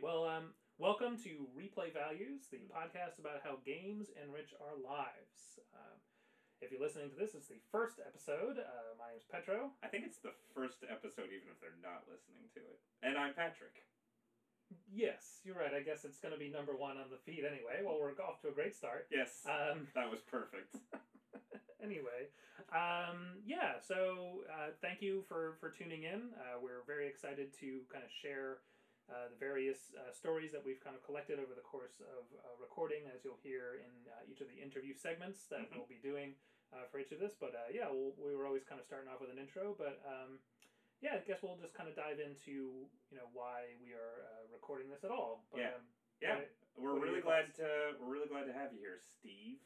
Welcome to Replay Values, the podcast about how games enrich our lives. Um, if you're listening to this, it's the first episode. Uh, my name's Petro. I think it's the first episode, even if they're not listening to it. And I'm Patrick. Yes, you're right. I guess it's going to be number one on the feed anyway. Well, we're off to a great start. Yes, Um, that was perfect. anyway, um, yeah. So uh, thank you for for tuning in. Uh, we're very excited to kind of share uh, the various uh, stories that we've kind of collected over the course of uh, recording, as you'll hear in uh, each of the interview segments that Mhm. we'll be doing uh, for each of this. But uh, yeah, we'll, we were always kind of starting off with an intro, but. Um, yeah, I guess we'll just kind of dive into you know why we are uh, recording this at all. But, Yeah. um, Yeah, we're really glad thoughts? to we're really glad to have you here, Steve.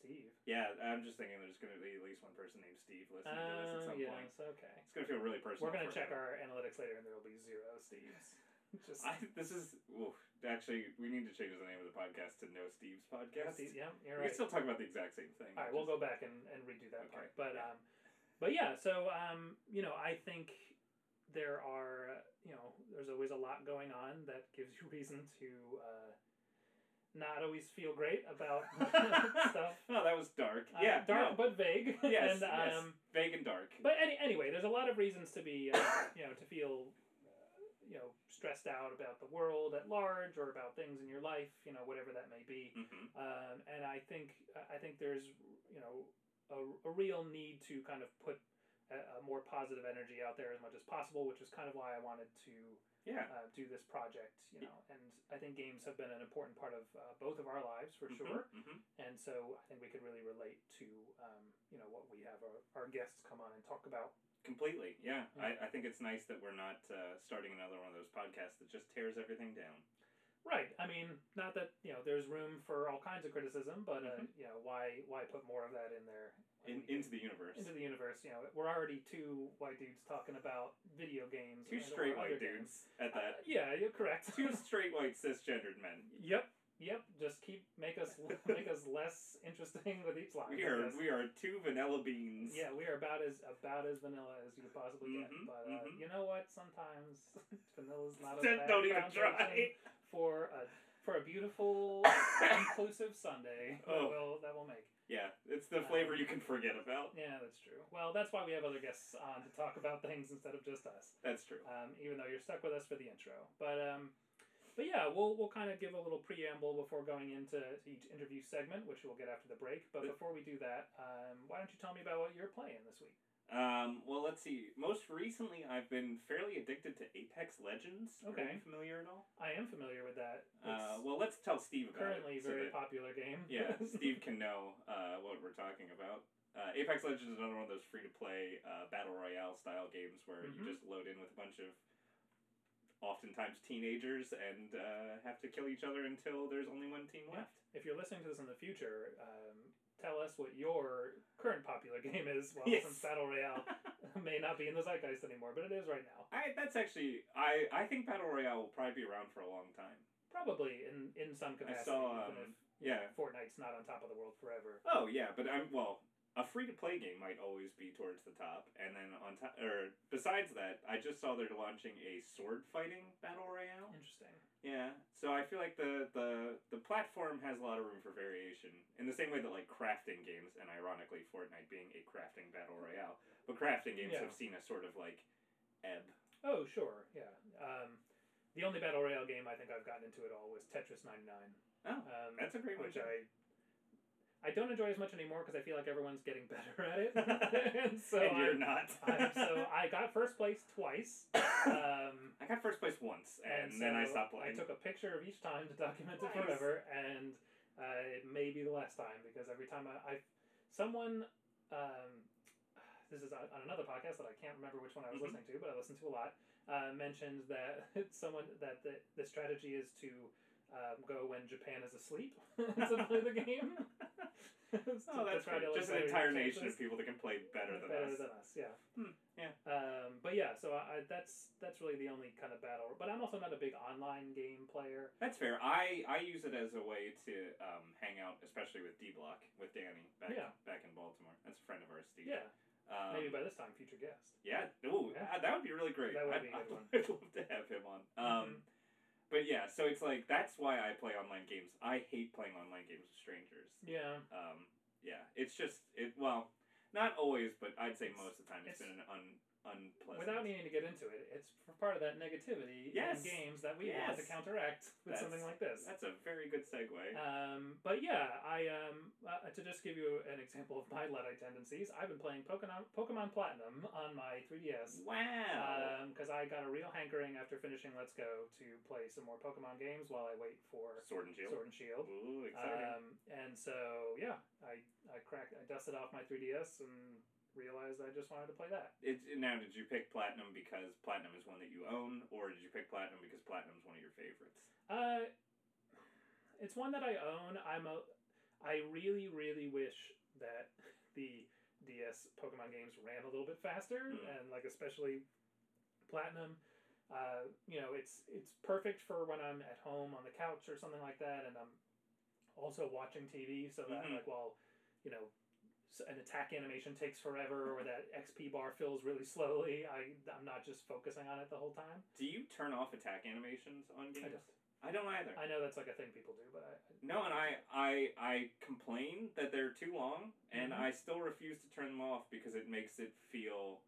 Steve. Yeah, I'm just thinking there's going to be at least one person named Steve listening to this at Oh, some point. yes, okay. It's going to feel really personal. We're gonna check him. our analytics later, and there will be zero Steves. Just I, this is oof, actually we need to change the name of the podcast to No Steve's podcast. Steve- yeah, you're We right. can still talk about the exact same thing. All right, we'll go back and, and redo that Okay, part. But yeah. um, but yeah, so um, you know, I think there are you know, there's always a lot going on that gives you reason to uh, not always feel great about stuff. Oh, that was dark. Uh, yeah, dark no. but vague. yes, and, yes. um, vague and dark. But any, anyway, there's a lot of reasons to be, uh, you know, to feel, uh, you know, stressed out about the world at large or about things in your life, you know, whatever that may be. hmm Um, and I think I think there's, you know, a, a real need to kind of put a, more positive energy out there as much as possible, which is kind of why I wanted to Yeah. uh, do this project, you know. And I think games have been an important part of uh, both of our lives for sure. hmm And so I think we could really relate to, um, you know, what we have our, our guests come on and talk about. Completely, yeah. Yeah. I, I think it's nice that we're not uh, starting another one of those podcasts that just tears everything down. Right. I mean, not that you know there's room for all kinds of criticism, but uh, Mhm. you know why why put more of that in there In, into the universe. into the universe? You know, we're already two white dudes talking about video games. Two straight white dudes at games. Uh, that. yeah, you're correct. Two straight white cisgendered men. yep. Yep. Just keep make us make us less interesting with each line. We are we are two vanilla beans. Yeah, we are about as about as vanilla as you could possibly get. Mhm, But uh, mhm. you know what? Sometimes vanilla's not a Don't bad even foundation try. for a for a beautiful inclusive Sunday. Oh. That will that will make. Yeah, it's the Um, flavor you can forget about. Yeah, that's true. Well, that's why we have other guests on to talk about things instead of just us. That's true. Um, even though you're stuck with us for the intro, but um, but yeah, we'll we'll kind of give a little preamble before going into each interview segment, which we'll get after the break. But before we do that, um, why don't you tell me about what you're playing this week? Um, well, let's see. Most recently, I've been fairly addicted to Apex Legends. Are Okay. you familiar at all? I am familiar with that. Uh, well, let's tell Steve about currently it. a very that- popular game. yeah, Steve can know uh, what we're talking about. Uh, Apex Legends is another one of those free to play uh, battle royale style games where Mhm. you just load in with a bunch of oftentimes teenagers and uh, have to kill each other until there's only one team Yeah. left. if you're listening to this in the future, um, tell us what your current popular game is. Well, Yes. since battle royale may not be in the zeitgeist anymore, but it is right now. I that's actually I I think battle royale will probably be around for a long time. Probably in in some capacity, I saw, um, if Yeah. Fortnite's not on top of the world forever. Oh yeah, but I'm well. A free to play game might always be towards the top, and then on top, or besides that, I just saw they're launching a sword fighting battle royale. Interesting. Yeah, so I feel like the the the platform has a lot of room for variation in the same way that like crafting games, and ironically, Fortnite being a crafting battle royale, but crafting games Yeah. have seen a sort of like ebb. Oh, sure, yeah. Um, the only battle royale game I think I've gotten into at all was Tetris 99. Oh, Um, that's a great one. which. I I don't enjoy as much anymore because I feel like everyone's getting better at it, and so and you're I'm- not. I'm- so I got first place twice. Um, I got first place once, and, and then I stopped playing. I took a picture of each time to document it Nice. forever, and uh, it may be the last time because every time I, I someone, um, this is on another podcast that I can't remember which one I was Mhm. listening to, but I listened to a lot. Uh, mentioned that someone that the, the strategy is to um, go when Japan is asleep to play the game. Oh, that's to, like, Just an entire nation of people that can play better than better us. than us. Yeah. Hmm, yeah. Um, but yeah, so I, I, that's that's really the only kind of battle. But I'm also not a big online game player. That's fair. I, I use it as a way to um, hang out, especially with D Block, with Danny back Yeah. back in Baltimore. That's a friend of ours, Steve. Yeah. Um, Maybe by this time, future guest. Yeah. Ooh, Yeah. uh, that would be really great. That would I'd, be a good I'd- one. I'd love to have him on. Um, but yeah, so it's like that's why I play online games. I hate playing online games with strangers. Yeah. Um, yeah, it's just it. Well, not always, but I'd say It's- most of the time it's it's- been an un, unpleasant. Without needing to get into it, it's for part of that negativity Yes. in games that we want to counteract with That's- something like this. That's a very good segue. Um, but yeah, I um, uh, to just give you an example of my Luddite tendencies, I've been playing Pokemon Pokemon Platinum on my 3DS. wow. Because I got a real hankering after finishing Let's Go to play some more Pokemon games while I wait for Sword and Shield. Sword and Shield. Ooh, exciting. Um, and so yeah, I I cracked I dusted off my 3DS and realized I just wanted to play that. It, now, did you pick Platinum because Platinum is one that you own, or did you pick Platinum because Platinum is one of your favorites? Uh, it's one that I own. I'm a. I really, really wish that the DS Pokemon games ran a little bit faster, Mm. and like especially Platinum. Uh, you know, it's it's perfect for when I'm at home on the couch or something like that, and I'm also watching TV, so that Mhm. like while you know an attack animation takes forever or that XP bar fills really slowly, I I'm not just focusing on it the whole time. Do you turn off attack animations on games? I don't. I don't either. I know that's like a thing people do, but I, I No, and I, I I complain that they're too long, and Mhm. I still refuse to turn them off because it makes it feel.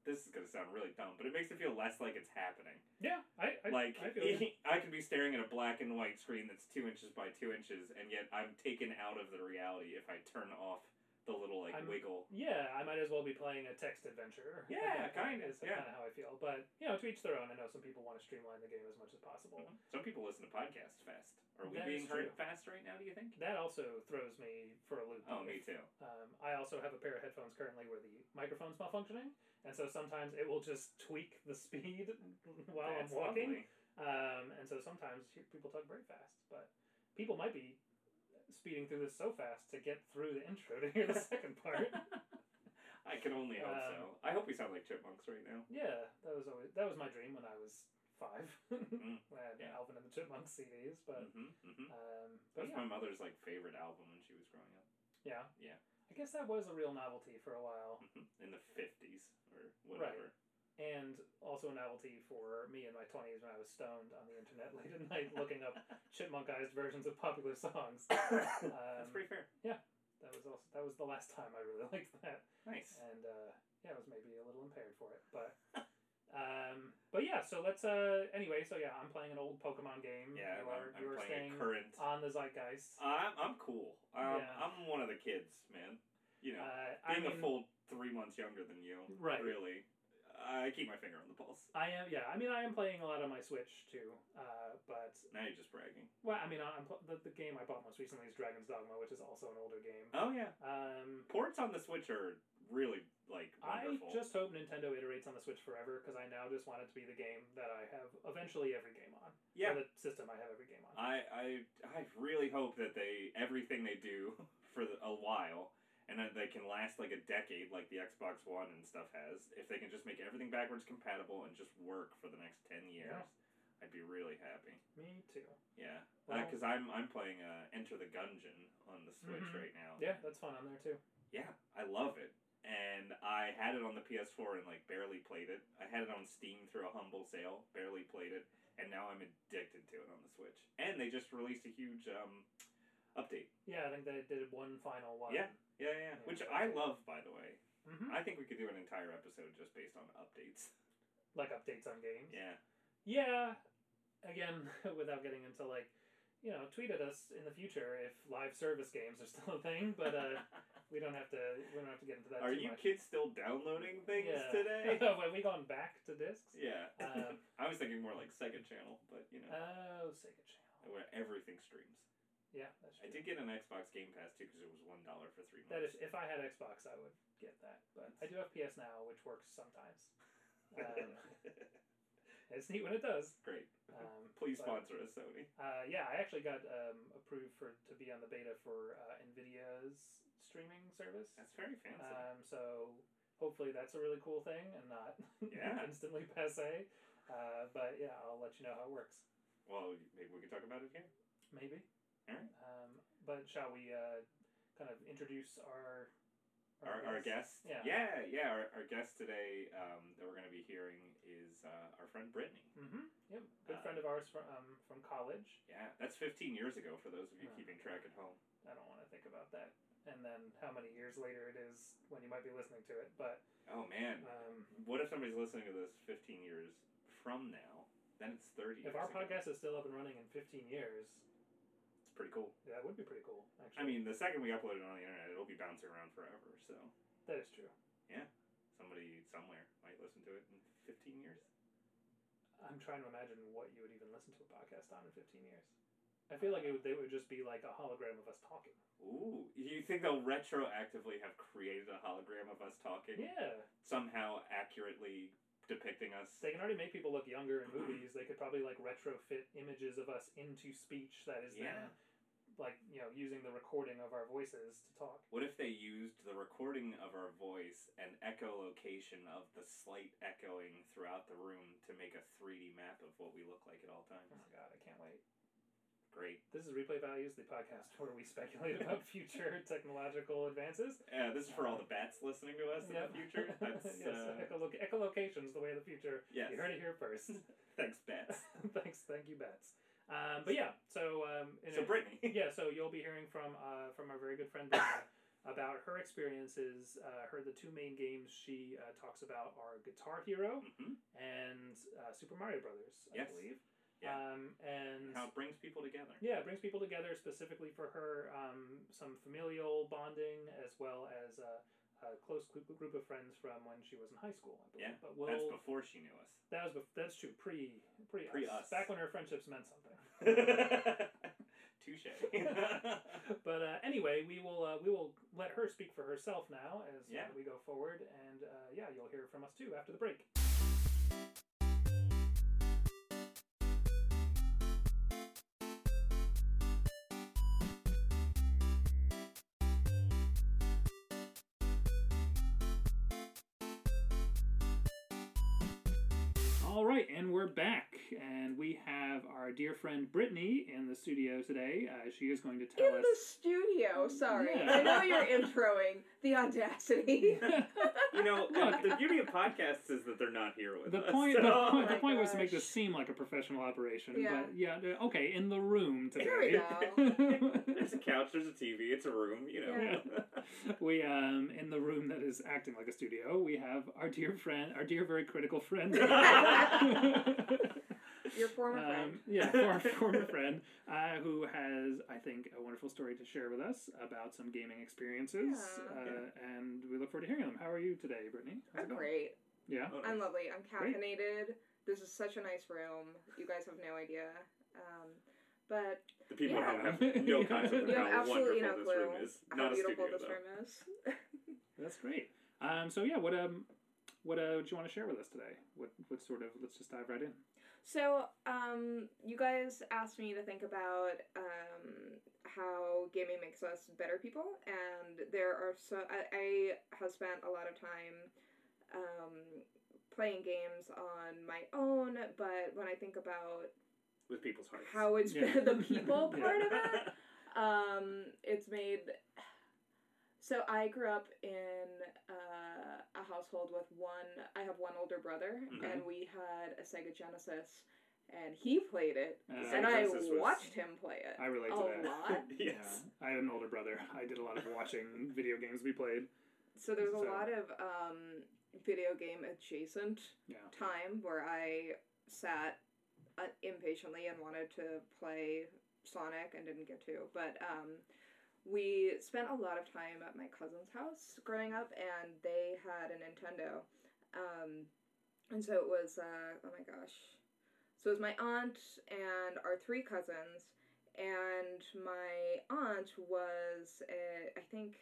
I, this is gonna sound really dumb, but it makes it feel less like it's happening. Yeah, I, I like I you. I could be staring at a black and white screen that's two inches by two inches, and yet I'm taken out of the reality if I turn off the little like I'm- wiggle. Yeah, I might as well be playing a text adventure. Yeah, point kinda, yeah. kind of how I feel. But you know, to each their own. I know some people want to streamline the game as much as possible. Some people listen to podcasts fast. Are we That being heard fast right now? Do you think? That also throws me for a loop. Oh, me too. Um, I also have a pair of headphones currently where the microphone's malfunctioning, and so sometimes it will just tweak the speed while That's I'm walking. Um, and so sometimes people talk very fast, but people might be speeding through this so fast to get through the intro to hear the second part. I can only hope Um, so. I hope we sound like chipmunks right now. Yeah, that was always that was my dream when I was five. Mm, when I had yeah. Alvin and the Chipmunks CDs, but hmm hmm um, That but was yeah, my mother's like favorite album when she was growing up. yeah, Yeah. I guess that was a real novelty for a while. In the fifties or whatever. and also a novelty for me in my twenties when I was stoned on the internet late at night looking up chipmunkized versions of popular songs. That's Um, pretty fair. Yeah. That was also that was the last time I really liked that. Nice. and uh, yeah, I was maybe a little impaired for it, but um, but yeah. So let's uh, anyway. So yeah, I'm playing an old Pokemon game. Yeah, you I'm, are, I'm you are playing staying current. on the zeitgeist. I'm, I'm cool. Um, Yeah. I'm one of the kids, man. You know, Uh, I being a full three months younger than you, Right. really, I keep my finger on the pulse. I am. Yeah, I mean, I am playing a lot on my Switch too. Uh, but Now you're just bragging. well, I mean, I'm pl- the, the game I bought most recently is Dragon's Dogma, which is also an older game. Oh yeah, Um, ports on the Switch are really like wonderful. I just hope Nintendo iterates on the Switch forever because I now just want it to be the game that I have eventually every game on. yeah. The system I have every game on. I, I I really hope that they everything they do for the, a while and that they can last like a decade like the Xbox One and stuff has. If they can just make everything backwards compatible and just work for the next 10 years, Yeah. I'd be really happy. Me too. Yeah. Well- Because I'm I'm playing uh, Enter the Gungeon on the Switch Mhm. right now. Yeah, that's fun on there too. Yeah, I love it. And I had it on the PS4 and like barely played it. I had it on Steam through a humble sale, barely played it, and now I'm addicted to it on the Switch. And they just released a huge um, update. Yeah, I think they did one final one. Yeah. Yeah, yeah, which I love, by the way. hmm I think we could do an entire episode just based on updates. Like updates on games. Yeah. Yeah. Again, without getting into like, you know, tweet at us in the future if live service games are still a thing, but uh, we don't have to. We don't have to get into that. Are you much. kids still downloading things Yeah. today? Have we gone back to discs? yeah. Um, I was thinking more like Sega Channel, but you know, Oh, Sega Channel. where everything streams. Yeah, that's true. I did get an Xbox Game Pass too because it was one dollar for three months. That is, if I had Xbox, I would get that. But I do have PS Now, which works sometimes. Um, it's neat when it does. Great. Um, Please but- sponsor us, Sony. Uh, yeah, I actually got um, approved for to be on the beta for uh, Nvidia's streaming service. That's very fancy. Um, so hopefully that's a really cool thing and not Yeah. instantly passe. Uh, but yeah, I'll let you know how it works. well, maybe we can talk about it here. Maybe. Alright. Um, but shall we uh, kind of introduce our Our, our guest. Yeah. Yeah, yeah. Our, our guest today um, that we're going to be hearing is uh, our friend Brittany. Mm-hmm. Yep. Good Uh, friend of ours from um, from college. Yeah, that's 15 years ago for those of you Oh. keeping track at home. I don't want to think about that. And then how many years later it is when you might be listening to it. But Oh man, um, what if somebody's listening to this 15 years from now? Then it's 30. if years our ago. podcast is still up and running in 15 years, it's pretty cool. Yeah, that would be pretty cool. Actually, I mean, the second we upload it on the internet, it'll be bouncing around forever. So that is true. Yeah. Somebody somewhere might listen to it in 15 years. I'm trying to imagine what you would even listen to a podcast on in 15 years. I feel like it would, they would just be like a hologram of us talking. Ooh, you think they'll retroactively have created a hologram of us talking, Yeah, somehow accurately depicting us? they can already make people look younger in movies. They could probably like retrofit images of us into speech that is Yeah. then like you know using the recording of our voices to talk. What if they used the recording of our voice and echolocation of the slight echoing throughout the room to make a 3D map of what we look like at all times? Oh god, I can't wait. Great. This is Replay Values, the podcast where we speculate about future technological advances. Yeah, this is for all the bats listening to us in the future. That's yes, uh, echolo- echolocation's the way of the future. yes. You heard it here first. Thanks, bats. Thanks, thank you, Bets. Um, but yeah, so um, in So a- Brittany. yeah, so you'll be hearing from uh, from our very good friend Brianna about her experiences. Uh, her the two main games she uh, talks about are Guitar Hero hmm and uh, Super Mario Brothers, I Yes. believe. Yeah. Um, and How it brings people together. yeah, it brings people together specifically for her. Um, some familial bonding as well as a, close group, of friends from when she was in high school. I believe. Yeah, but That's we'll before she knew us. that was bef- that's true pre pre Pre us. us. back when her friendships meant something. Touche. but uh, anyway, we will uh, we will let her speak for herself now as uh, Yeah. we go forward, and uh, yeah, you'll hear from us too after the break. All right, and we're back, and we have our dear friend Brittany in the studio today. Uh, she is going to tell In us. the studio, sorry. Yeah. I know you're introing. The audacity. you know, Look. the beauty of podcasts is that they're not here with The us. point, the so- point, the my point was to make this seem like a professional operation. Yeah. But yeah, okay, in the room today. There we go. There's a couch, there's a TV, it's a room, you know. we um in the room that is acting like a studio, we have our dear friend, our dear very critical friend. Your former Um, friend. yeah, former, former friend uh, who has, I think, a wonderful story to share with us about some gaming experiences, Yeah. uh, and we look forward to hearing them. How are you today, Brittany? How's I'm great. Yeah. Oh, I'm lovely. I'm Great. caffeinated. This is such a nice room. You guys have no idea. Um, but The people Yeah. at have no concept of you have how absolutely wonderful no this clue room is. how Not a beautiful studio, this though. room is. That's great. Um, so yeah, what um, what uh, do you want to share with us today? What what sort of? Let's just dive right in. So, um, you guys asked me to think about um, how gaming makes us better people, and there are so I, I have spent a lot of time um, playing games on my own, but when I think about With people's hearts. how it's Yeah. the people Yeah. part of it, um, it's made. So I grew up in uh, a household with one. I have one older brother, Mhm. and we had a Sega Genesis, and he played it, Uh, and I Genesis was- watched him play it I relate a to that. lot. yes. Yeah. I had an older brother. I did a lot of watching video games we played. So there's a So- lot of um, video game adjacent Yeah. time where I sat uh, impatiently and wanted to play Sonic and didn't get to. But um, we spent a lot of time at my cousin's house growing up, and they had a Nintendo. Um, and so it was, uh, oh my gosh. So it was my aunt and our three cousins, and my aunt was, a, I think,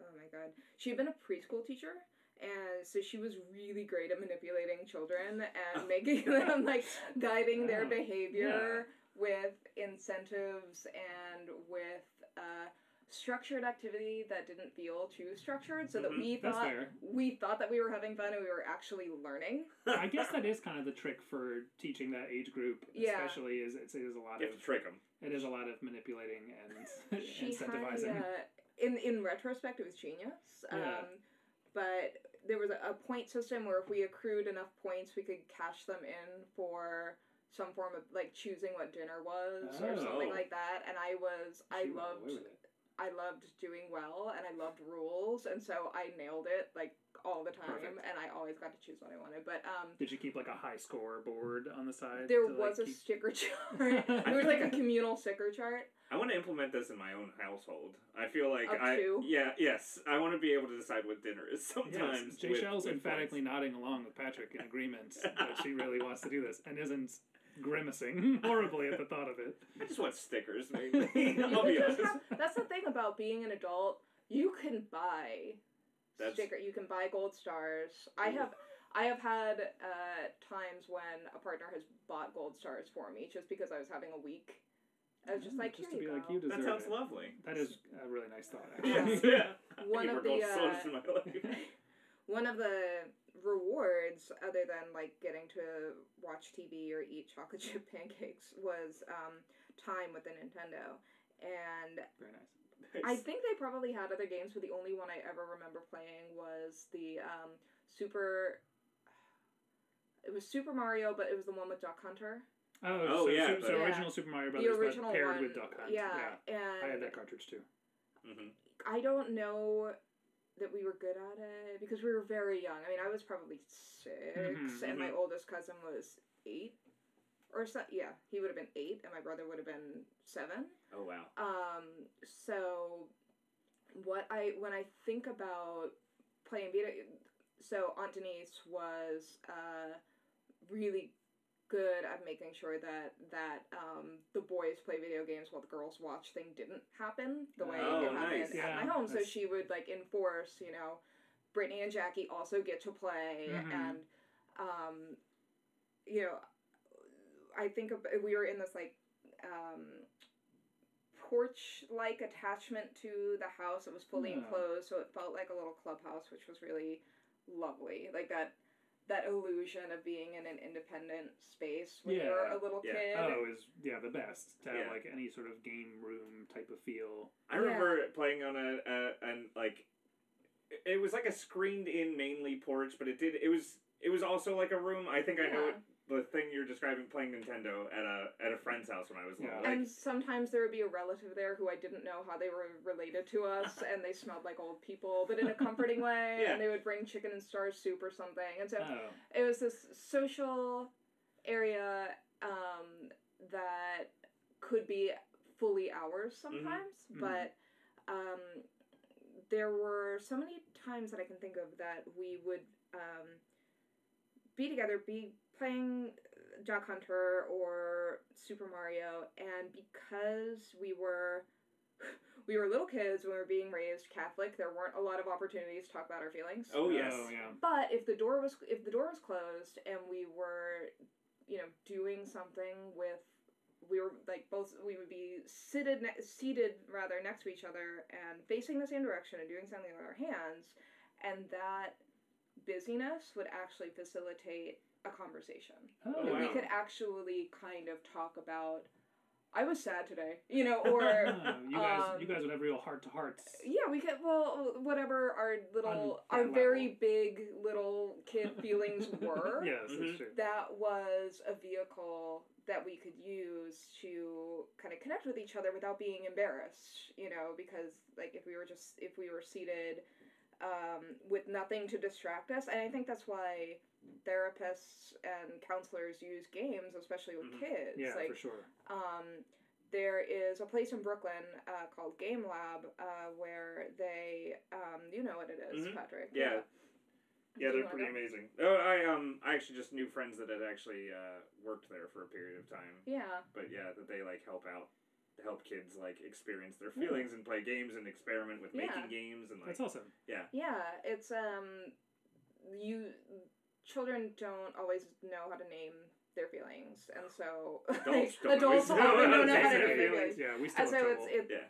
oh my god, she had been a preschool teacher and so she was really great at manipulating children and making them like guiding their behavior with incentives and with uh, structured activity that didn't feel too structured so that Mhm, we thought we thought that we were having fun and we were actually learning I guess that is kind of the trick for teaching that age group, Yeah. especially is it's, it is a lot You of have to trick them. it is a lot of manipulating and she incentivizing. had uh, in in retrospect it was genius um, Yeah. but there was a, a point system where if we accrued enough points we could cash them in for some form of like choosing what dinner was or Oh. something like that. And I was I She went loved away with it. I loved doing well and I loved rules and so I nailed it like all the time Perfect. and I always got to choose what I wanted. But um Did you keep like a high score board on the side? there to, like, was a keep- sticker chart. there was like a communal sticker chart. I want to implement this in my own household. I feel like Up I to? yeah yes I want to be able to decide what dinner is sometimes. Yes, Jay with- Shell's with emphatically nodding along with Patrick in agreement that she really wants to do this and isn't grimacing horribly at the thought of it. I just want stickers, mainly. I'll be honest. that's the thing about being an adult. You can buy That's- sticker. You can buy gold stars. I have. I have had uh, times when a partner has bought gold stars for me just because I was having a week. I was just like, just here to be you like you deserve That sounds it. lovely. That is a really nice thought, Yeah. actually. yeah. One Need of the gold uh, stars in my life. one of the rewards, other than like getting to watch TV or eat chocolate chip pancakes, was um, time with the Nintendo. And Very nice. I think they probably had other games, but the only one I ever remember playing was the um, Super. It was Super Mario, but it was the one with Duck Hunter. Oh, Oh, so, yeah, so, so but- original Super Mario The Brothers, but original paired one, with Duck Hunt. yeah, and I had that cartridge too. hmm I don't know that we were good at it because we were very young. I mean, I was probably 6 Mhm, and my mhm. oldest cousin was eight, or so. Yeah, he would have been eight, and my brother would have been seven. Oh wow. Um, so what I when I think about playing video, so Aunt Denise was uh, really good at making sure that that um, the boys play video games while the girls watch thing didn't happen the way Oh, it happened nice. at Yeah, my home. So she would like enforce, you know, Brittany and Jackie also get to play, Mhm. and um, you know, I think of, we were in this like um, porch like attachment to the house. It was fully Yeah. enclosed, so it felt like a little clubhouse, which was really lovely. Like that that illusion of being in an independent space when you're a little Yeah. kid. Oh, is yeah the best to have Yeah. like any sort of game room type of feel. I remember playing on a, a and like it- it was like a screened in mainly porch, but it did it was it was also like a room. I think I know Yeah. it, the thing you're describing playing Nintendo at a at a friend's house when I was little. Yeah. Like, and sometimes there would be a relative there who I didn't know how they were related to us, and they smelled like old people, but in a comforting way. Yeah. And they would bring chicken and star soup or something. And so Oh, it was this social area um, that could be fully ours sometimes, Mhm. but um, there were so many times that I can think of that we would um, be together, be playing Duck Hunter or Super Mario, and because we were we were little kids when we were being raised Catholic, there weren't a lot of opportunities to talk about our feelings. oh yes. Oh, yeah. But if the door was if the door was closed and we were, you know, doing something with, we were like both we would be seated ne- seated rather next to each other and facing the same direction and doing something with our hands, and that busyness would actually facilitate a conversation. Oh, Oh, wow. We could actually kind of talk about. I was sad today, you know, or you guys, um, you guys would have real heart to hearts. yeah, we could. Well, whatever our little, On our that very big little kid feelings were, Yes, Mhm. that's true. that was a vehicle that we could use to kind of connect with each other without being embarrassed. You know, because like if we were just if we were seated um, with nothing to distract us, and I think that's why therapists and counselors use games, especially with Mhm. kids. Yeah, like for sure. um, there is a place in Brooklyn uh, called Game Lab uh, where they, um, you know what it is, Mhm. Patrick. Yeah. Yeah, Do you they're pretty amazing. Oh, I um, I actually just knew friends that had actually uh, worked there for a period of time. Yeah, But yeah, that they like help out, help kids like experience their Yeah. feelings and play games and experiment with Yeah. making games and like. That's awesome. Yeah. Yeah. It's um, you children don't always know how to name their feelings, and so Adults like, don't adults always know don't to know how name to their name their feelings. Yeah, we still And so trouble. it's it, Yeah.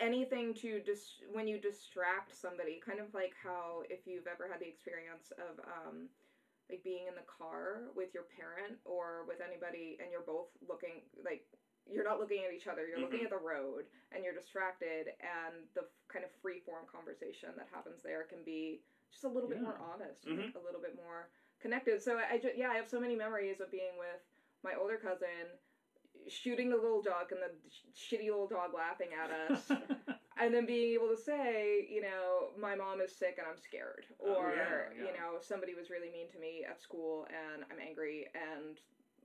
anything to dis- when you distract somebody kind of like how if you've ever had the experience of um like being in the car with your parent or with anybody and you're both looking like you're not looking at each other you're looking Mhm. at the road and you're distracted and the f- kind of free form conversation that happens there can be just a little bit more honest Mhm. and a little bit more connected so i, I ju- yeah i have so many memories of being with my older cousin shooting the little duck and the sh- shitty little dog laughing at us. and then being able to say, you know, my mom is sick and I'm scared, Oh, or yeah, yeah. you know, somebody was really mean to me at school and I'm angry and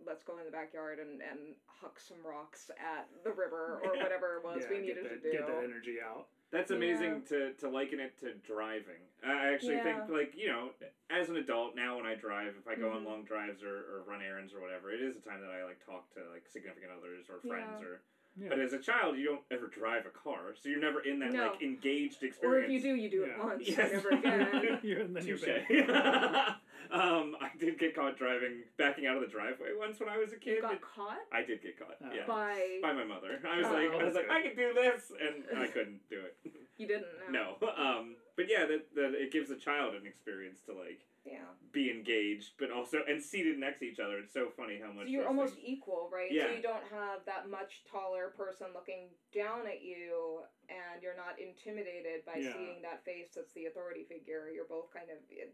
let's go in the backyard and and huck some rocks at the river or Yeah. whatever it was yeah, we needed that, to do. Get that energy out. That's amazing to, to liken it to driving. I actually think like you know, as an adult now when I drive, if I go on Mhm. long drives or, or run errands or whatever, it is a time that I like talk to like significant others or friends Yeah. or. Yeah. But as a child, you don't ever drive a car, so you're never in that No. like engaged experience. Or if you do, you do it once Yes. and never again. you're, and then you're Touche. back. um, I did get caught driving, backing out of the driveway once when I was a kid. you got caught I did get caught. Oh. yeah, by by my mother. I was Oh. like, I was that's like, good. I can do this, and I couldn't do it. you didn't know. no. Um, but yeah, that, that it gives a child an experience to like Yeah. be engaged, but also and seated next to each other. It's so funny how much So you're almost things- equal, right? Yeah. So you don't have that much taller person looking down at you, and you're not intimidated by Yeah. seeing that face that's the authority figure. You're both kind of in-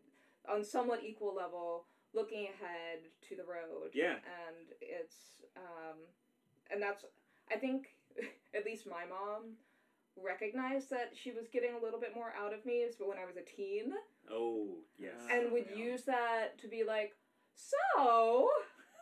on somewhat equal level, looking ahead to the road. Yeah. And it's, um, and that's, I think, at least my mom recognized that she was getting a little bit more out of me but when I was a teen Oh yes. and would yeah. use that to be like, so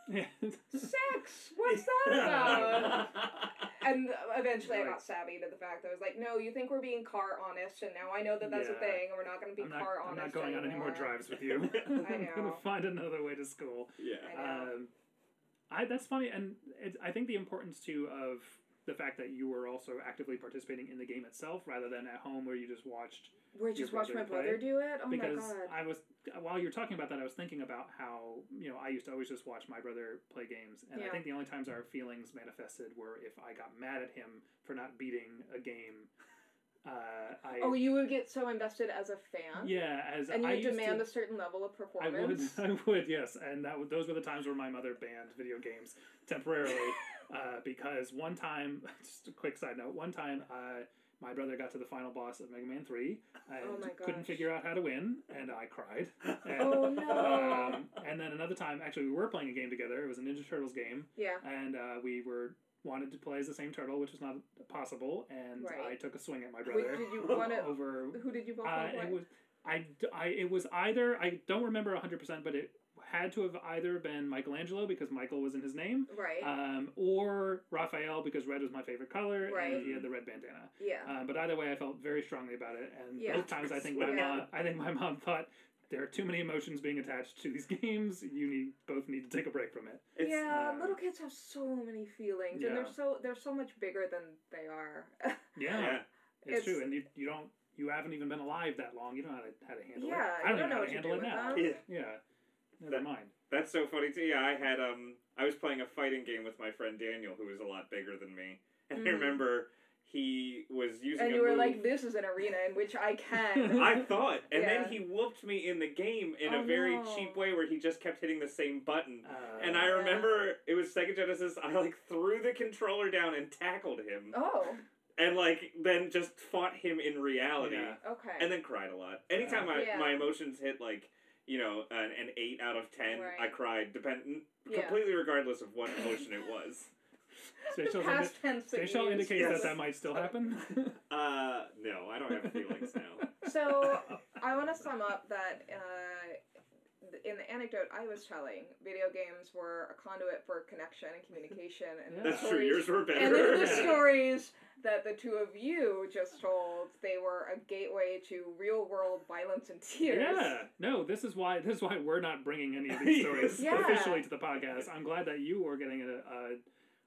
Yeah. sex. What's that about? and eventually, I got savvy to the fact that I was like, no, you think we're being car honest, and now I know that that's a thing, and we're not going to be not, car I'm not going on any more drives with you. I I'm gonna find another way to school. yeah. I. Um, I that's funny, and it's, I think the importance too of the fact that you were also actively participating in the game itself, rather than at home where you just watched. Where just your watch my brother play? do it. Oh because my god. I was while you're talking about that, I was thinking about how you know I used to always just watch my brother play games, and I think the only times our feelings manifested were if I got mad at him for not beating a game. Uh, I Oh, you would get so invested as a fan. yeah, as And you would demand to, a certain level of performance. I would. I would, yes, and that would, those were the times where my mother banned video games temporarily, uh, because one time, just a quick side note, one time, uh, my brother got to the final boss of Mega Man Three and Oh couldn't figure out how to win, and I cried. And, Oh, no. Um, and then another time, actually, we were playing a game together. It was a Ninja Turtles game, yeah. and uh, we were wanted to play as the same turtle, which was not possible, and Right. I took a swing at my Wait, brother did you want to? over Who did you both uh, want to it play? I, I, it was either I don't remember hundred percent, but it had to have either been Michelangelo because Michael was in his name, right. um, or Raphael because red was my favorite color Right. and he had the red bandana. yeah. Um, but either way, I felt very strongly about it, and Yeah. both times I think my Yeah. mom I think my mom thought there are too many emotions being attached to these games. You need both need to take a break from it. It's, yeah, uh, little kids have so many feelings, Yeah. and they're so they're so much bigger than they are. Yeah, yeah. it's, It's- true, and you, you don't you haven't even been alive that long. You don't know how to, how to handle Yeah, it. I don't, don't know know how to handle it now. them. Yeah, never That- mind. That's so funny too. Yeah, I had um, I was playing a fighting game with my friend Daniel, who was a lot bigger than me, and I Mhm. remember he was using. and a you were move- like, "This is an arena in which I can." I thought, and Yeah. then he whooped me in the game in Oh, a very no. cheap way, where he just kept hitting the same button. Uh, And I Yeah. remember it was Sega Genesis. I like threw the controller down and tackled him, oh, and like then just fought him in reality, Yeah. okay. and then cried a lot. Anytime Uh, my Yeah. my emotions hit like you know an, an eight out of ten, Right. I cried, depend Yeah. completely regardless of what emotion it was. Seychelles, Past indi- tense. that Seychelles indicates for that that might still happen. Uh, no, I don't have feelings now. So I want to sum up that uh, in the anecdote I was telling, video games were a conduit for connection and communication, and the That's true. Yours were better. And then the Yeah. stories that the two of you just told, they were a gateway to real world violence and tears. yeah, no, this is why this is why we're not bringing any of these stories Yeah. officially to the podcast. I'm glad that you were getting a,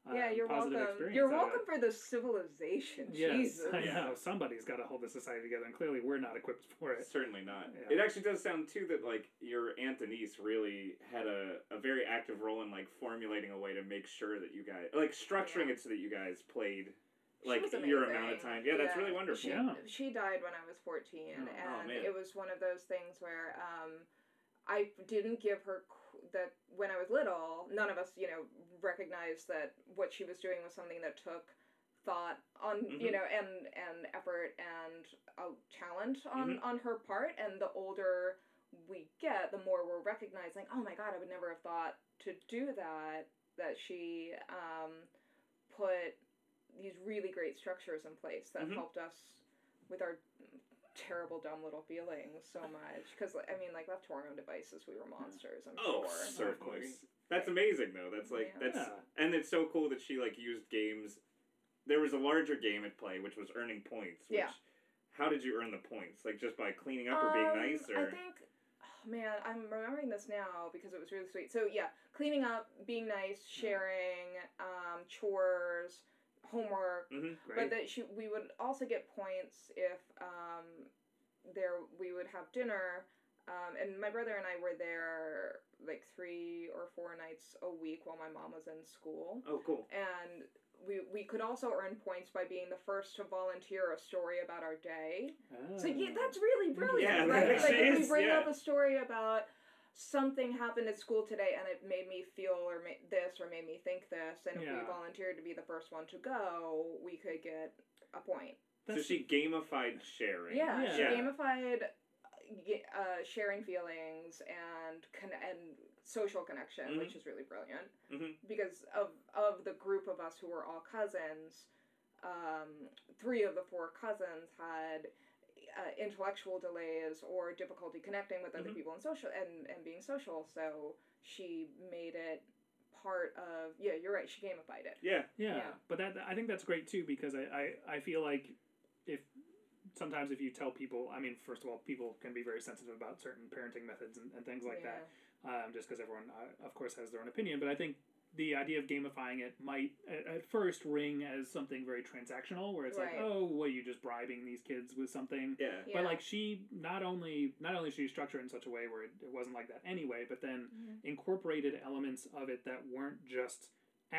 a, a Yeah, you're positive welcome. experience. You're welcome it. for the civilization. Yes, Jesus. I know. Somebody's got to hold the society together, and clearly we're not equipped for it. Certainly not. Yeah. It actually does sound too that like your aunt Denise really had a, a very active role in like formulating a way to make sure that you guys like structuring Yeah. it so that you guys played She like your amount of time. Yeah, that's really wonderful. She, Yeah. she died when I was 14, Oh, and oh, it was one of those things where um, I didn't give her that when I was little, none of us, you know, recognized that what she was doing was something that took thought on you Mhm. know and and effort and a talent on Mhm. on her part and the older we get the more we're recognizing oh my god i would never have thought to do that that she um, put these really great structures in place that Mhm. helped us with our terrible dumb little feelings so much because i mean like left to our own devices we were monsters i'm Oh, sure certainly. course. That's amazing though. That's like Yeah. that's Yeah. and it's so cool that she like used games. There was a larger game at play, which was earning points. Which, Yeah. How did you earn the points? Like just by cleaning up or being Um, nice, or I think, oh, man, I'm remembering this now because it was really sweet. So yeah, cleaning up, being nice, sharing, um, chores, homework. Mhm. Great. But that she, we would also get points if um, there we would have dinner. Um, and my brother and I were there like three or four nights a week while my mom was in school Oh, cool. and we we could also earn points by being the first to volunteer a story about our day. So yeah, that's really brilliant, Yeah, that right? Like if we bring yeah. up a story about something happened at school today and it made me feel or ma- this or made me think this, and if Yeah. we volunteered to be the first one to go, we could get a point. so she gamified sharing. Yeah, Yeah. she Yeah. gamified ge- uh, sharing feelings and con- and social connection, Mhm. which is really brilliant. Mhm. Because of of the group of us who were all cousins, um, three of the four cousins had uh, intellectual delays or difficulty connecting with other Mhm. people and social and and being social. So she made it part of yeah. You're right. She gamified it. Yeah. Yeah, Yeah. but that I think that's great too because I, I, I feel like if sometimes if you tell people, I mean, first of all, people can be very sensitive about certain parenting methods and, and things like that, um, just because everyone, uh, of course, has their own opinion. But I think the idea of gamifying it might at, at first ring as something very transactional, where it's like, Right. oh, what are you just bribing these kids with something? Yeah. Yeah. But like she not only not only she structured it in such a way where it, it wasn't like that anyway, but then Mhm. incorporated elements of it that weren't just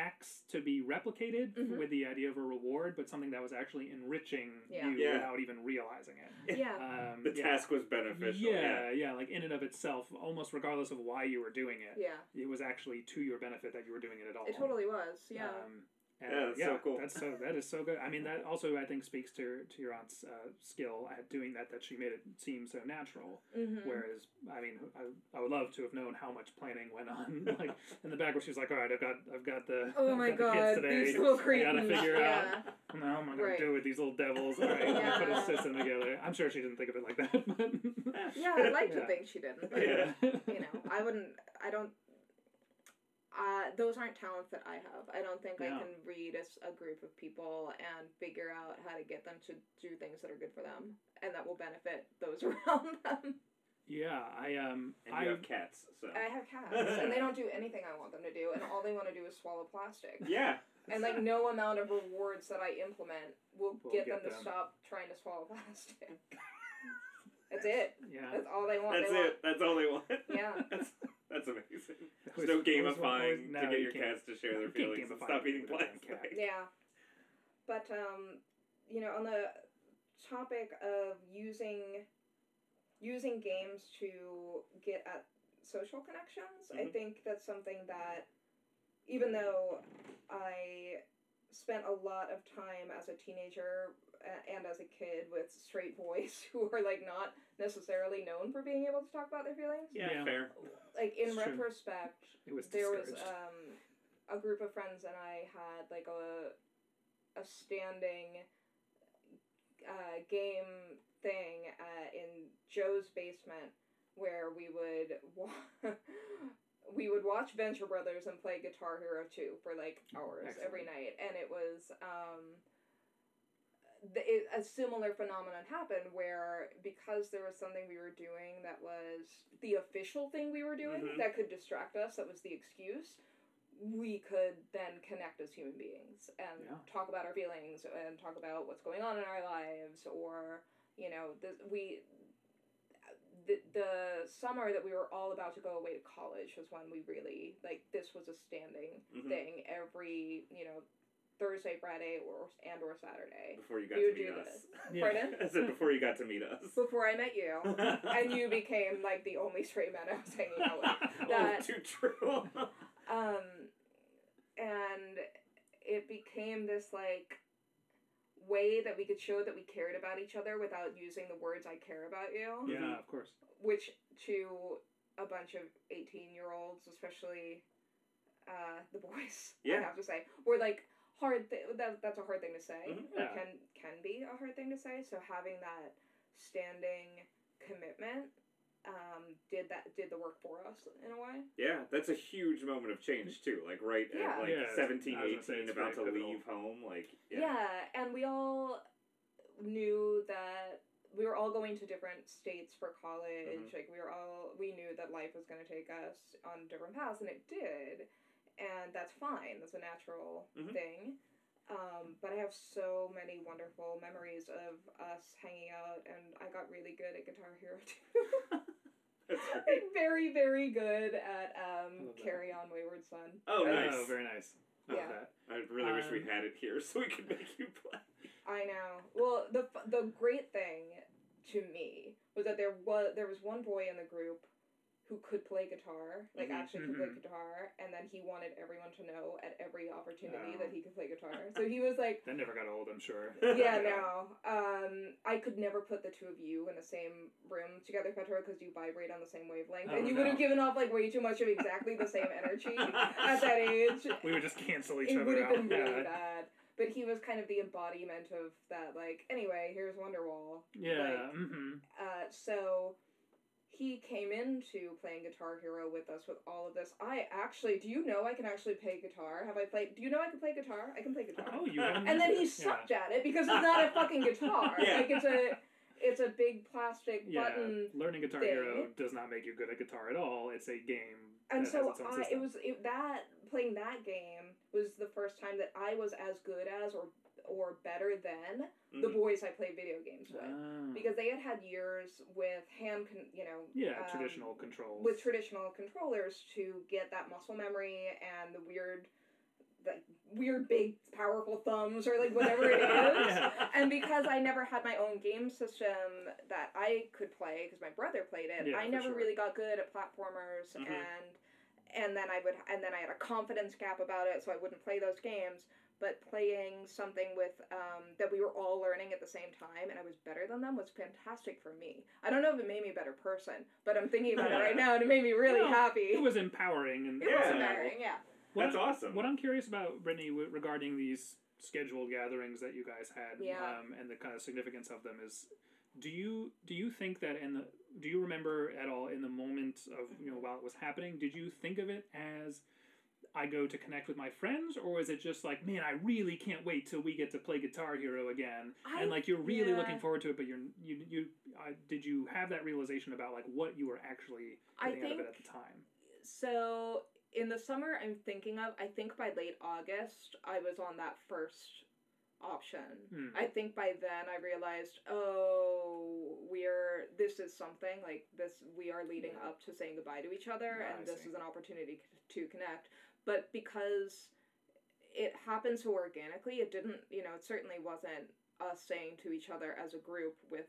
acts to be replicated Mhm. with the idea of a reward, but something that was actually enriching Yeah. you Yeah. without even realizing it. Yeah. Um, The yeah. task was beneficial. Yeah, yeah, like in and of itself, almost regardless of why you were doing it, Yeah. it was actually to your benefit that you were doing it at all. It totally was. Yeah. Um, and Yeah, that's so cool. That's so that is so good. I mean, that also I think speaks to to your aunt's uh, skill at doing that. That she made it seem so natural. mm-hmm. Whereas, I mean, I, I would love to have known how much planning went on. like in the back where she was like, "All right, I've got I've got the Oh I've my got the god, kids today. these little I gotta figure yeah. out now I'm gonna Right. do with these little devils. All right, let me put a system together. I'm sure she didn't think of it like that, but Yeah, I'd like Yeah. to think she didn't, but yeah, you know, I wouldn't. I don't. Uh, those aren't talents that I have. I don't think I can read a group of people and figure out how to get them to do things that are good for them and that will benefit those around them. yeah. I um, And I have cats, so. I have cats, and they don't do anything I want them to do, and all they want to do is swallow plastic. Yeah. And like no amount of rewards that I implement will Will get, get them to them. stop trying to swallow plastic. That's it. yeah. That's all they want. That's they it. That's all they want. Yeah. That's, that's amazing. Always- no always- always- gamifying no, to get you your can't. cats to share their feelings and stop eating with a damn plastic. Yeah. But um, you know, on the topic of using using games to get at social connections, I Mhm. think that's something that even though I spent a lot of time as a teenager a- and as a kid with straight boys who are like not necessarily known for being able to talk about their feelings. Yeah, Yeah. fair. Like in It's retrospect, It was there was um a group of friends and I had like a a standing uh, game thing uh, in Joe's basement where we would wa- we would watch Venture Brothers and play Guitar Hero 2 for like hours every night and it was um the, it, a similar phenomenon happened where because there was something we were doing that was the official thing we were doing Mhm. that could distract us that was the excuse we could then connect as human beings and Yeah. talk about our feelings and talk about what's going on in our lives or you know the, we the, the summer that we were all about to go away to college was when we really like this was a standing Mhm. thing every you know Thursday, Friday, or and or Saturday Before you got We to meet us. this. Yeah. Pardon? I said before you got to meet us. before I met you, and you became like the only straight man I was hanging out with. oh, too true. Um, and it became this like way that we could show that we cared about each other without using the words "I care about you," yeah, of course. which to a bunch of eighteen-year-olds, especially uh, the boys. Yeah. I have to say, were like hard. thing. that that's a hard thing to say. Mhm. Or Yeah. Can can be a hard thing to say. So having that standing commitment um, did that did the work for us in a way. Yeah, that's a huge moment of change too. Like right Yeah. at like Yeah, 17, I was gonna say 18, about to pivotal. leave home. Like Yeah. yeah. and we all knew that we were all going to different states for college. Mhm. Like we were all we knew that life was going to take us on different paths, and it did, and that's fine. That's a natural Mhm. thing. Um, but I have so many wonderful memories of us hanging out, and I got really good at Guitar Hero too. That's very, very good at um. Carry On Wayward Son. Oh, nice. Oh, very nice. I Yeah. that. I really wish we Um, had it here so we could make you play. I know. Well, the the great thing to me was that there was there was one boy in the group who could play guitar, like Mhm. actually could play Mhm. guitar, and then he wanted everyone to know at every opportunity Oh. that he could play guitar. So he was like, That never got old, I'm sure. "Yeah, no, um, I could never put the two of you in the same room together, Petro, because you vibrate on the same wavelength, Oh, and you no. would have given off like way too much of exactly the same energy at that age." We would just cancel each it other would have out. been really yeah. bad. But he was kind of the embodiment of that, like, anyway, here's Wonderwall. Yeah. Like, mm-hmm. uh, so he came into playing Guitar Hero with us with all of this. I actually, do you know I can actually play guitar? Have I played? Do you know I can play guitar? I can play guitar. Oh, you and then he sucked at it because it's not a fucking guitar. Yeah. Like it's a, it's a big plastic Yeah, button. yeah. learning Guitar thing. Hero does not make you good at guitar at all. It's a game And so has its own I, it was it, that playing that game was the first time that I was as good as or or better than the Mhm. boys I played video games with. Ah. because they had had years with hand, con- you know, yeah, um, traditional controls. with traditional controllers to get that muscle memory and the weird, like weird big powerful thumbs or like whatever it is. Yeah. And because I never had my own game system that I could play because my brother played it, Yeah, I never sure. really got good at platformers Mhm. and and then I would and then I had a confidence gap about it, so I wouldn't play those games. But playing something with um, that we were all learning at the same time, and I was better than them, was fantastic for me. I don't know if it made me a better person, but I'm thinking about it right now, and it made me really Well, happy. it was empowering and It was Yeah. empowering, yeah. What That's I'm- awesome. What I'm curious about, Brittany, w- regarding these scheduled gatherings that you guys had, Yeah. um, and the kind of significance of them is, do you do you think that in the do you remember at all in the moment of you know while it was happening, did you think of it as I go to connect with my friends, or is it just like, man, I really can't wait till we get to play Guitar Hero again, I- and like you're really yeah. looking forward to it, but you're you you uh, did you have that realization about like what you were actually I getting out of it at the time? So in the summer, I'm thinking of. I think by late August, I was on that first option. Hmm. I think by then I realized, oh, we're this is something like this. We are leading Yeah. up to saying goodbye to each other, Ah, I and this see. is an opportunity c- to connect. But because it happened so organically, it didn't. You know, it certainly wasn't us saying to each other as a group with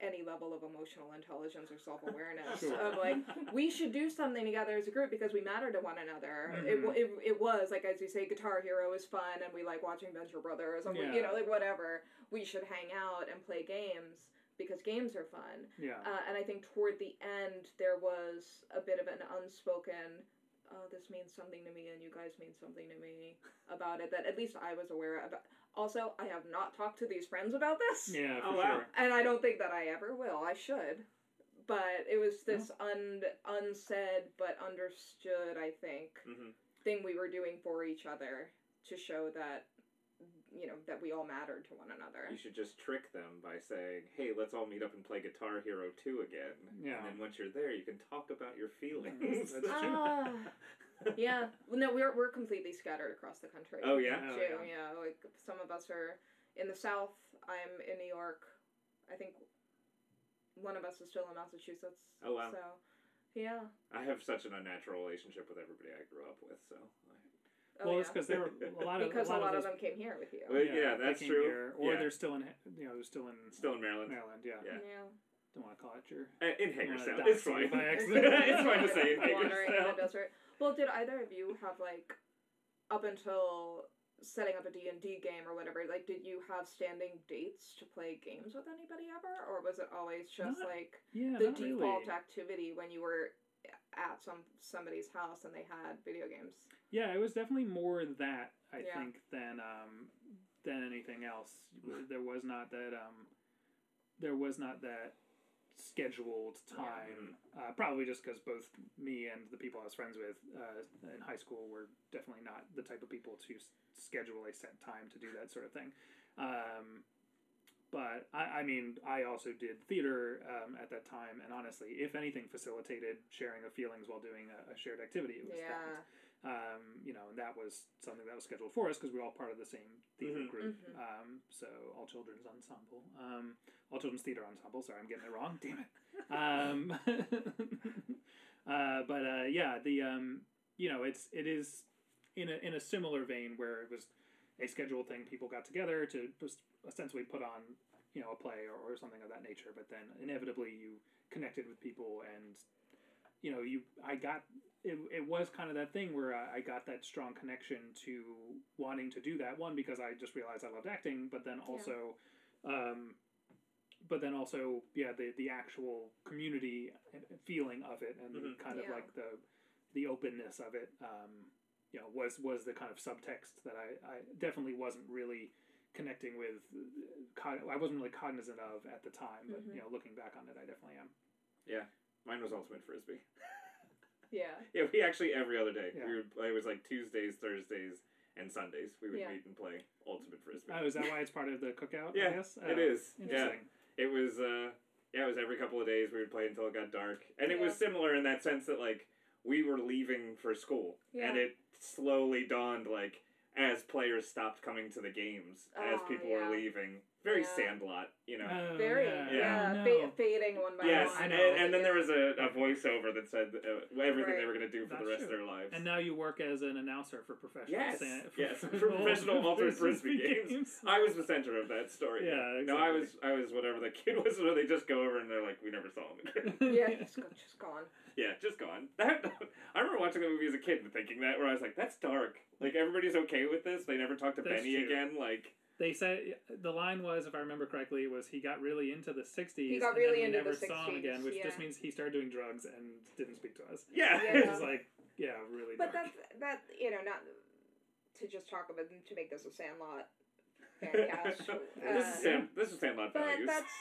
any level of emotional intelligence or self awareness Sure. of like we should do something together as a group because we matter to one another. It, Mhm. w it, it was like as you say, Guitar Hero is fun, and we like watching Venture Brothers, and we, you know, like whatever. We should hang out and play games because games are fun. Yeah. Uh, and I think toward the end there was a bit of an unspoken. Oh, this means something to me, and you guys mean something to me about it. That at least I was aware of. Also, I have not talked to these friends about this Yeah, for Oh, wow. sure. and I don't think that I ever will. I should, but it was this un unsaid but understood. I think hmm thing we were doing for each other to show that you know that we all mattered to one another. You should just trick them by saying, "Hey, let's all meet up and play Guitar Hero 2 again." Yeah. And then once you're there, you can talk about your feelings. That's true. Ah, yeah. Well, no, we're we're completely scattered across the country. Oh, yeah? Oh, yeah. yeah. Like some of us are in the south. I'm in New York. I think one of us is still in Massachusetts. Oh, wow. So, yeah. I have such an unnatural relationship with everybody I grew up with, so. Oh, well, yeah. it's because there were a lot of because a lot, of, them came here with you. Well, yeah, they that's true. Here, or Yeah. they're still in, you know, they're still in Still in Maryland. Maryland. Yeah. Yeah. yeah. Don't want to call it your. Uh, In wanna Hagerstown. It's fine. by accident. it's fine to say in Wandering in the Hagerstown. desert. Well, did either of you have like up until setting up a D&D game or whatever, like did you have standing dates to play games with anybody ever or was it always just Not like Yeah. the default really. activity when you were at some somebody's house and they had video games. Yeah, it was definitely more that I Yeah. think than um, than anything else. There was not that um, there was not that scheduled time. Uh, probably just because both me and the people I was friends with uh, in high school were definitely not the type of people to s- schedule a set time to do that sort of thing. Um, but I, I mean, I also did theater um, at that time, and honestly, if anything, facilitated sharing of feelings while doing a, a shared activity. It was that um, you know, and that was something that was scheduled for us because we were all part of the same theater Mhm. group. Mhm. Um, so all children's ensemble, um, all children's theater ensemble. Sorry, I'm getting it wrong. Damn it. Um, uh, but uh, yeah, the um, you know, it's it is in a in a similar vein where it was a scheduled thing. People got together to just essentially put on you know a play or, or something of that nature. But then inevitably you connected with people and you know you I got it, it was kind of that thing where I, I got that strong connection to wanting to do that one because I just realized I loved acting, but then also, um, but then also yeah the the actual community feeling of it and Mhm. kind of Yeah. like the the openness of it um, you know was was the kind of subtext that I, I definitely wasn't really connecting with I wasn't really cognizant of at the time but Mhm. you know looking back on it I definitely am Yeah, Mine was ultimate frisbee. Yeah. Yeah, we actually every other day. Yeah. We would play. It was like Tuesdays, Thursdays, and Sundays. We would Yeah. meet and play ultimate frisbee. oh is that why it's part of the cookout Yeah, I guess it Oh, is. Yeah. It was uh yeah, it was every couple of days we would play until it got dark. And it was similar in that sense that like we were leaving for school and it slowly dawned like as players stopped coming to the games, as Oh, people yeah. were leaving. Very Yeah. sandlot, you know. Oh, Very. yeah, Yeah. I fa- know. fading one by Yes, one. I and, know. and then there was a, a voiceover that said uh, everything they were going to do for the That's rest of their lives. And now you work as an announcer for professional Yes, san- yes, for professional ultimate frisbee games. I was the center of that story. Yeah, No, I was I was whatever the kid was where they just go over and they're like, we never saw him again. Yeah, just, just gone. yeah, just gone. That I remember watching the movie as a kid and thinking that where I was like, that's dark. Like everybody's okay with this. They never talk to That's Benny true. again. Like They said the line was, if I remember correctly, was he got really into the '60s. He got and really then we into never the saw him 60s, again, which just means he started doing drugs and didn't speak to us. yeah. Yeah. Which is like, yeah, really. But dark. that that you know not to just talk about to make this a Sandlot fancast. this is uh, Sam, this is Sandlot but values. that's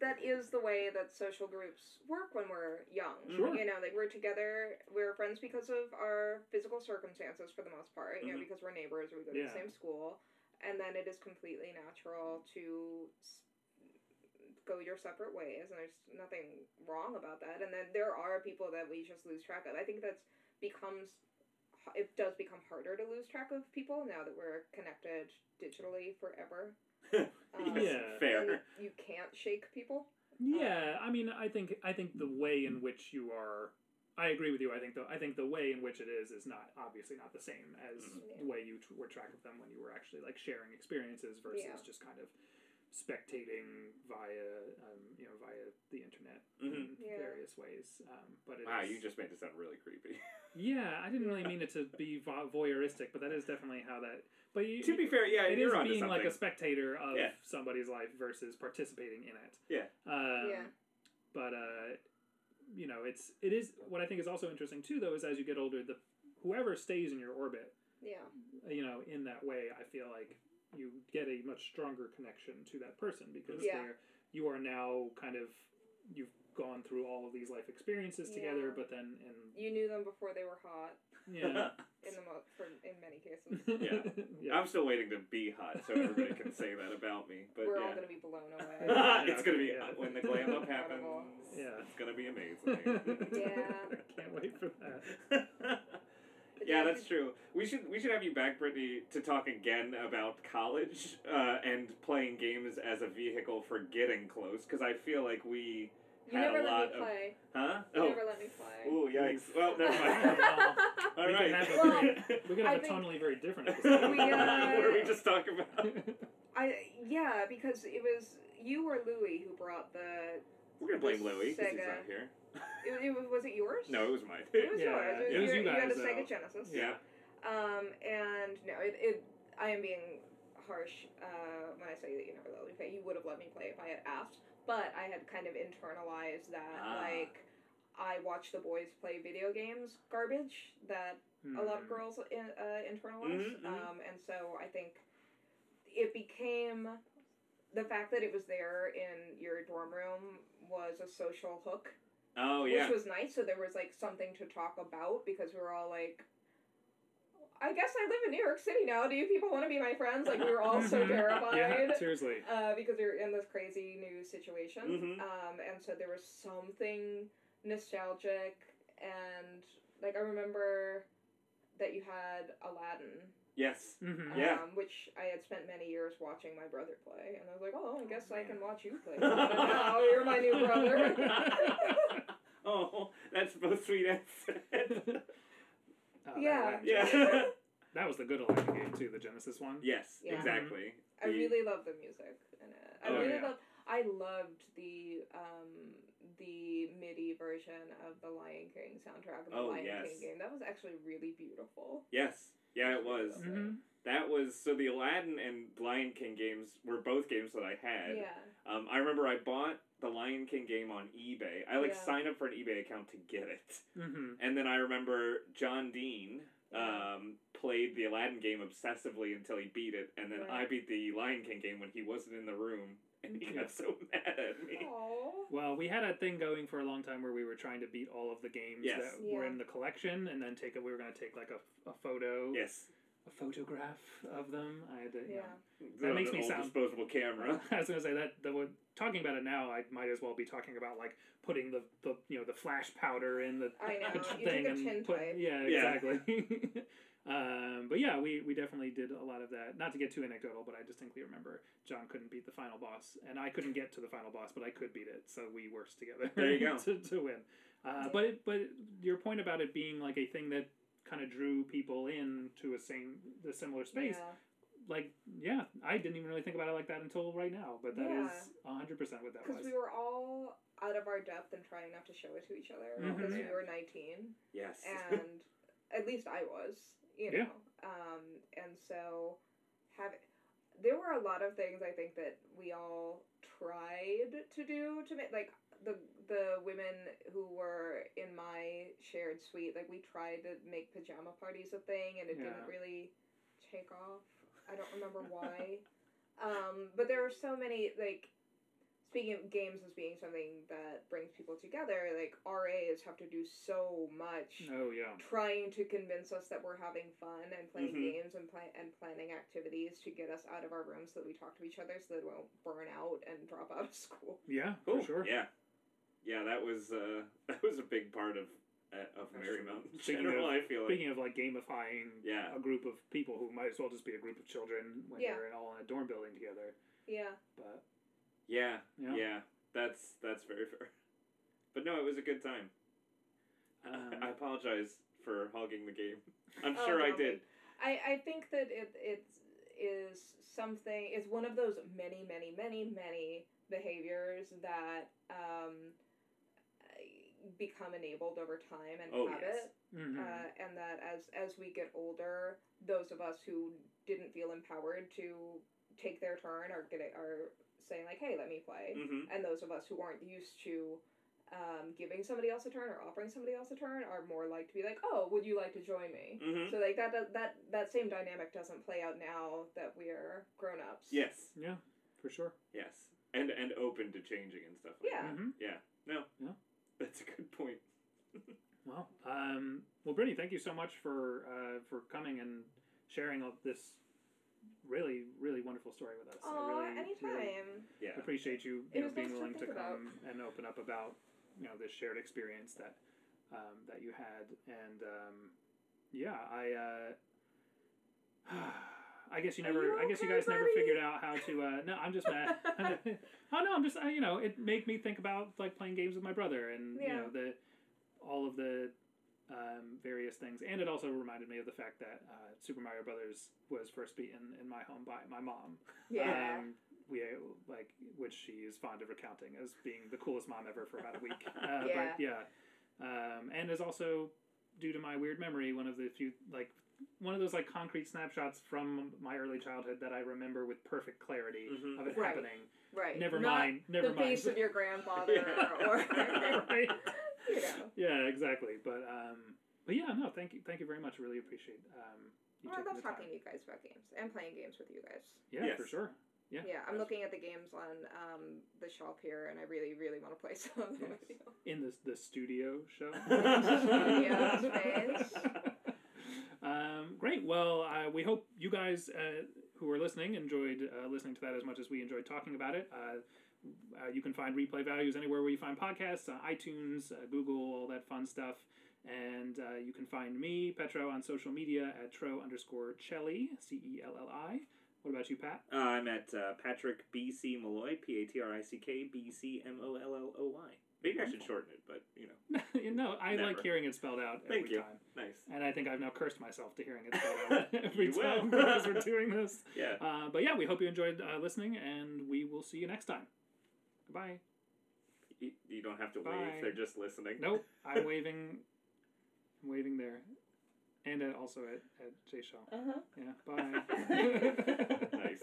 that is the way that social groups work when we're young. Sure. You know, like we're together, we're friends because of our physical circumstances for the most part. You know, Mhm. because we're neighbors, we go to Yeah. the same school, and then it is completely natural to go your separate ways, and there's nothing wrong about that. And then there are people that we just lose track of. I think that's becomes it does become harder to lose track of people now that we're connected digitally forever. Um, Yeah. fair. and you can't shake people. Yeah, I mean, I think I think the way in which you are, I agree with you. I think the I think the way in which it is is not obviously not the same as Mhm. the way you t- were track of them when you were actually like sharing experiences versus Yeah. just kind of spectating via um, you know via the internet Mhm. in Yeah. various ways. Um, but it Wow, is- you just made it sound really creepy. yeah, I didn't really mean it to be vo- voyeuristic, but that is definitely how that. But you, to be fair, yeah, it you're is being like a spectator of Yeah. somebody's life versus participating in it. Yeah. Um, Yeah. But uh, you know, it's it is what I think is also interesting too, though, is as you get older, the whoever stays in your orbit, Yeah. you know, in that way, I feel like you get a much stronger connection to that person because Yeah. they're you are now kind of you've gone through all of these life experiences together, Yeah. but then in You knew them before they were hot. yeah. In the mo- for in many cases. Yeah. yeah. I'm still waiting to be hot so everybody can say that about me. But we're all gonna be blown away. it's gonna be Yeah. when the glam up happens. Yeah. It's gonna be amazing. Yeah. Can't wait for that. yeah, that's true. We should we should have you back, Brittany, to talk again about college uh, and playing games as a vehicle for getting close. Because I feel like we You had never a let me of play. huh? You Oh, never let me play. ooh, yikes! Well, never mind. All We right. can have a Well, very- we could I have a think- totally very different episode. We, uh, Where we just talk about. I yeah, because it was you or Louie who brought the. We're gonna blame Louie because he's Sega. not here. It, it was was it yours? No, it was mine. It was Yeah, yours. it was your- you had guys, a Sega though. Genesis. yeah. Um, and no, it, it I am being harsh uh, when I say that you never let me play. You would have let me play if I had asked, but I had kind of internalized that Ah. like I watch the boys play video games garbage that a lot of Hmm. girls in, uh, internalize. Mhm, mhm. Um, and so I think it became the fact that it was there in your dorm room was a social hook, Oh yeah, which was nice. So there was like something to talk about because we were all like. I guess I live in New York City now. Do you people want to be my friends? Like we were all so Mhm. terrified Yeah, seriously. uh, because we were in this crazy new situation. Mhm. Um, and so there was something nostalgic, and like I remember that you had Aladdin, Yes. hmm Yeah. um, which I had spent many years watching my brother play, and I was like, oh, I guess I can watch you play now. You're my new brother. oh, that's both sweet and sad. Oh, that Yeah. Aladdin yeah. That was the good Aladdin game too, the Genesis one. yes. Yeah. Exactly. I The- really love the music in it. I Oh, really yeah. love. I loved the um, the MIDI version of the Lion King soundtrack of the Oh, Lion yes. King game. That was actually really beautiful. Yes. Yeah, it was. hmm That was so the Aladdin and Lion King games were both games that I had. Yeah. Um, I remember I bought the Lion King game on eBay. I like Yeah. signed up for an eBay account to get it, hmm and then I remember John Dean um, played the Aladdin game obsessively until he beat it, and then I beat the Lion King game when he wasn't in the room, and he got so mad at me. Aww. Well, we had a thing going for a long time where we were trying to beat all of the games Yes. that were in the collection, and then take a. We were going to take like a, a photo, Yes, a photograph of them. I had to. You Yeah. know, The- makes the me old sound- disposable camera. I was gonna say that the one- talking about it now, I might as well be talking about like putting the, the you know the flash powder in the I know. the You thing took a and tin put type. yeah Yeah. exactly. um, but yeah, we we definitely did a lot of that. Not to get too anecdotal, but I distinctly remember John couldn't beat the final boss, and I couldn't get to the final boss, but I could beat it, so we worked together. There you go. to, to win. Uh, Yeah. But it, but your point about it being like a thing that kind of drew people in to a same the similar space Yeah. like yeah i didn't even really think about it like that until right now but that is Yeah. 100% what that was. Because we were all out of our depth and trying not to show it to each other because we were 19 Yes. and at least I was, you know. Yeah. Um, and so have there were a lot of things I think that we all tried to do to make like the the women who were in my shared suite like we tried to make pajama parties a thing and it Yeah. didn't really take off. I don't remember why. um, but there were so many like speaking of games as being something that brings people together, like RAs have to do so much oh yeah trying to convince us that we're having fun and playing Mhm. games and play- and planning activities to get us out of our rooms so that we talk to each other so that we won't burn out and drop out of school. yeah Cool. for sure Yeah. Yeah, that was uh, that was a big part of uh, of That's Marymount in Speaking general. of- I feel like. speaking of like gamifying Yeah. a group of people who might as well just be a group of children when Yeah. you're all in a dorm building together Yeah. but Yeah, Yeah. yeah, that's that's very fair. But no, it was a good time. Um, I apologize for hogging the game. I'm Oh, sure I did. I, I think that it it is something is one of those many many many many behaviors that um, become enabled over time and Oh, habit. yes. mhm. uh, and that as as we get older, those of us who didn't feel empowered to take their turn are getting are saying like, "Hey, let me play," hmm and those of us who aren't used to um, giving somebody else a turn or offering somebody else a turn are more like to be like, "Oh, would you like to join me?" hmm So like that does- that that same dynamic doesn't play out now that we're grown ups. Yes, yeah for sure yes, and and open to changing and stuff. Like Yeah. that. hmm yeah. No, Yeah. That's a good point. well um well brittany thank you so much for uh for coming and sharing all this really really wonderful story with us Aw, I really, anytime. really Yeah, appreciate you, you know, being nice to willing to, think about. come and open up about you know this shared experience that um, that you had, and um, yeah, I uh, I guess you never, you I guess you guys never figured out how to. Uh, no, I'm just mad. oh no, I'm just you know it made me think about like playing games with my brother and you know the all of the um, various things, and it also reminded me of the fact that uh, Super Mario Brothers was first beaten in my home by my mom. Yeah. Um, we like, which she is fond of recounting as being the coolest mom ever for about a week. Uh, Yeah. But yeah, um, and is also due to my weird memory one of the few like one of those like concrete snapshots from my early childhood that I remember with perfect clarity Mhm. of it Right. happening. right. Never Not mind. Never the mind. The face of your grandfather Yeah. or right. You know. Yeah, exactly. But um, but yeah, no, thank you, thank you very much. Really appreciate um. You Well, I love the time. talking to you guys about games and playing games with you guys. Yeah, Yes. for sure. Yeah. Yeah, I'm Yes. looking at the games on um, the shelf here, and I really, really want to play some of them Yes. with you. In the the studio show. Studio space. Um, great. Well, uh, we hope you guys uh, who are listening enjoyed uh, listening to that as much as we enjoyed talking about it. Uh, uh, you can find replay values anywhere where you find podcasts, uh, iTunes, Google, all that fun stuff. And you can find me, Petro, on social media at tro underscore Celli, C E L L I. What about you, Pat? I'm at Patrick B C Molloy, P A T R I C K B C M O L L O Y. Maybe I should shorten it, but you know, no, I like hearing it spelled out every Thank you. time. nice. And I think I've now cursed myself to hearing it spelled out every time because we're doing this. Yeah. Uh, but yeah, we hope you enjoyed uh, listening, and we will see you next time. Goodbye. You, you don't have to Bye. wave; they're just listening. Nope, I'm waving. I'm waving there, and at, also at at Jay Shaw. Uh huh. Yeah. Bye. Nice.